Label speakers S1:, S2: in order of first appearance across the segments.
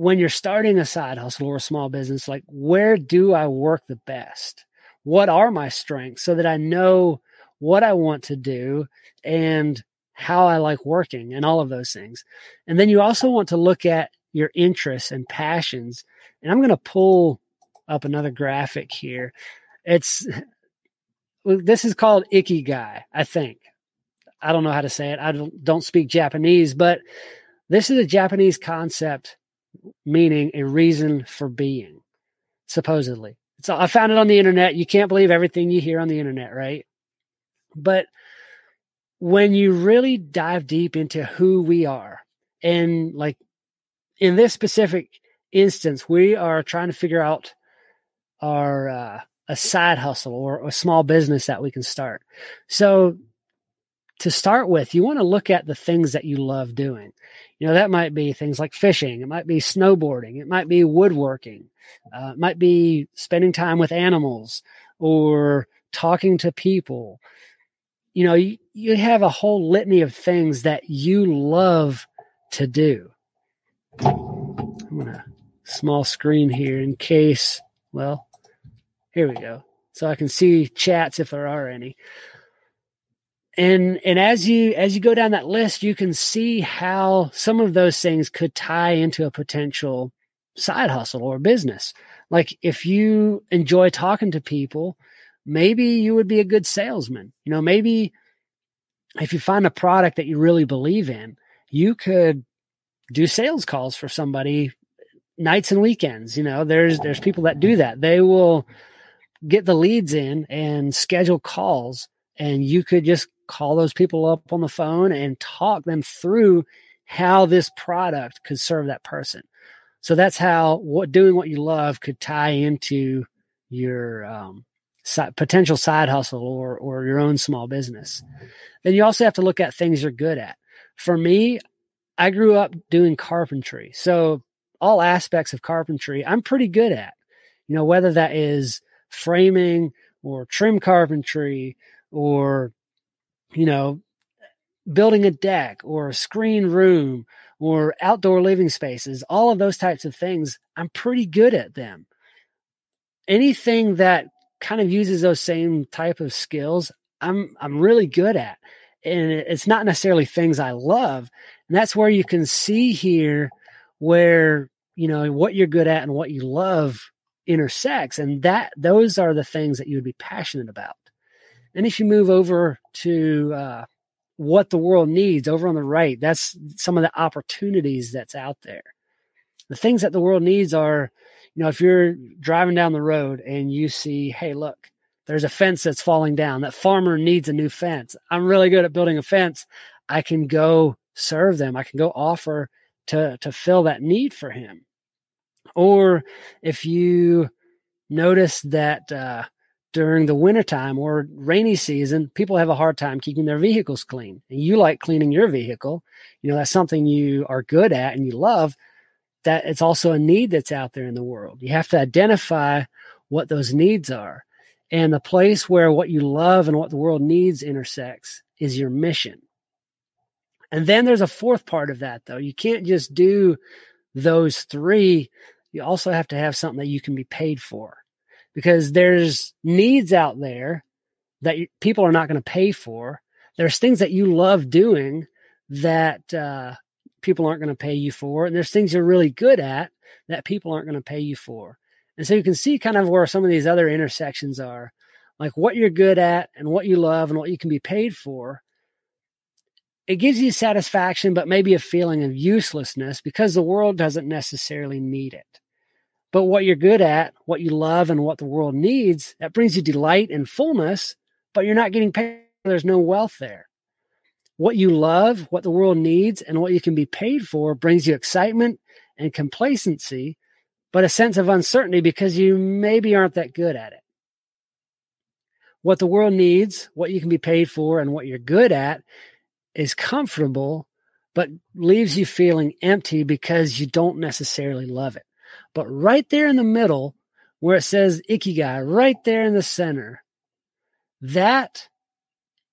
S1: when you're starting a side hustle or a small business, like where do I work the best? What are my strengths so that I know what I want to do and how I like working and all of those things. And then you also want to look at your interests and passions. And I'm going to pull up another graphic here. It's this is called Ikigai, I think. I don't know how to say it. I don't, don't speak Japanese, but this is a Japanese concept meaning a reason for being, supposedly. So I found it on the internet. You can't believe everything you hear on the internet, right? But when you really dive deep into who we are, and like in this specific instance, we are trying to figure out our uh, a side hustle or a small business that we can start. So to start with, you want to look at the things that you love doing. You know, that might be things like fishing, it might be snowboarding, it might be woodworking, uh, it might be spending time with animals or talking to people. You know, you, you have a whole litany of things that you love to do. I'm gonna small screen here in case, well, here we go. So I can see chats if there are any and and as you as you go down that list you can see how some of those things could tie into a potential side hustle or business. Like if you enjoy talking to people maybe you would be a good salesman. You know maybe if you find a product that you really believe in you could do sales calls for somebody nights and weekends. You know there's there's people that do that. They will get the leads in and schedule calls and you could just call those people up on the phone and talk them through how this product could serve that person. So that's how what doing what you love could tie into your um, side, potential side hustle or or your own small business. Then you also have to look at things you're good at. For me, I grew up doing carpentry, so all aspects of carpentry I'm pretty good at. You know, whether that is framing or trim carpentry or you know, building a deck or a screen room or outdoor living spaces, all of those types of things, I'm pretty good at them. Anything that kind of uses those same type of skills, I'm I'm really good at. And it's not necessarily things I love. And that's where you can see here where, you know, what you're good at and what you love intersects. And that those are the things that you would be passionate about. And if you move over to uh, what the world needs over on the right, that's some of the opportunities that's out there. The things that the world needs are, you know, if you're driving down the road and you see, hey, look, there's a fence that's falling down. That farmer needs a new fence. I'm really good at building a fence. I can go serve them. I can go offer to to fill that need for him. Or if you notice that uh, during the wintertime or rainy season, people have a hard time keeping their vehicles clean. And you like cleaning your vehicle. You know, that's something you are good at and you love. That it's also a need that's out there in the world. You have to identify what those needs are. And the place where what you love and what the world needs intersects is your mission. And then there's a fourth part of that, though. You can't just do those three. You also have to have something that you can be paid for because there's needs out there that people are not going to pay for. There's things that you love doing that uh, people aren't going to pay you for, and there's things you're really good at that people aren't going to pay you for. And so you can see kind of where some of these other intersections are, like what you're good at and what you love and what you can be paid for. It gives you satisfaction, but maybe a feeling of uselessness because the world doesn't necessarily need it. But what you're good at, what you love, and what the world needs, that brings you delight and fullness, but you're not getting paid. There's no wealth there. What you love, what the world needs, and what you can be paid for brings you excitement and complacency, but a sense of uncertainty because you maybe aren't that good at it. What the world needs, what you can be paid for, and what you're good at is comfortable, but leaves you feeling empty because you don't necessarily love it. But right there in the middle, where it says Ikigai, right there in the center, that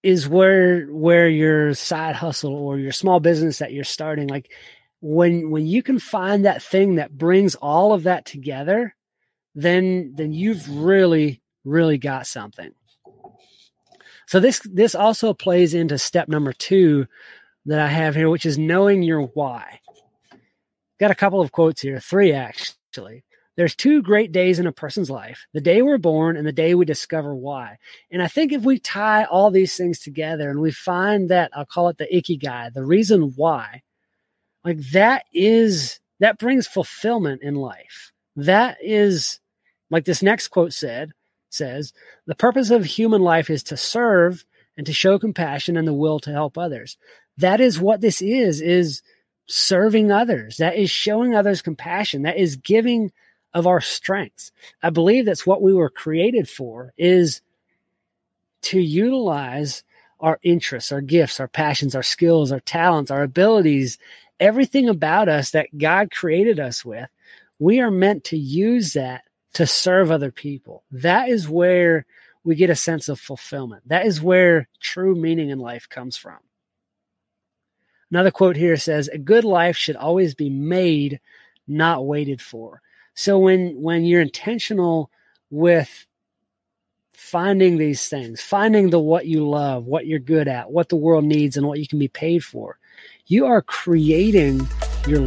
S1: is where where your side hustle or your small business that you're starting like when when you can find that thing that brings all of that together then then you've really really got something. So this this also plays into step number 2 that I have here which is knowing your why. Got a couple of quotes here three actually there's two great days in a person's life the day we're born and the day we discover why. And I think if we tie all these things together and we find that, I'll call it the icky guy, the reason why, like that is, that brings fulfillment in life. That is, like this next quote said, says, the purpose of human life is to serve and to show compassion and the will to help others. That is what this is, is serving others. That is showing others compassion. That is giving of our strengths. I believe that's what we were created for is to utilize our interests, our gifts, our passions, our skills, our talents, our abilities, everything about us that God created us with. We are meant to use that to serve other people. That is where we get a sense of fulfillment. That is where true meaning in life comes from. Another quote here says, A good life should always be made, not waited for. So when when you're intentional with finding these things, finding the what you love, what you're good at, what the world needs and what you can be paid for, you are creating your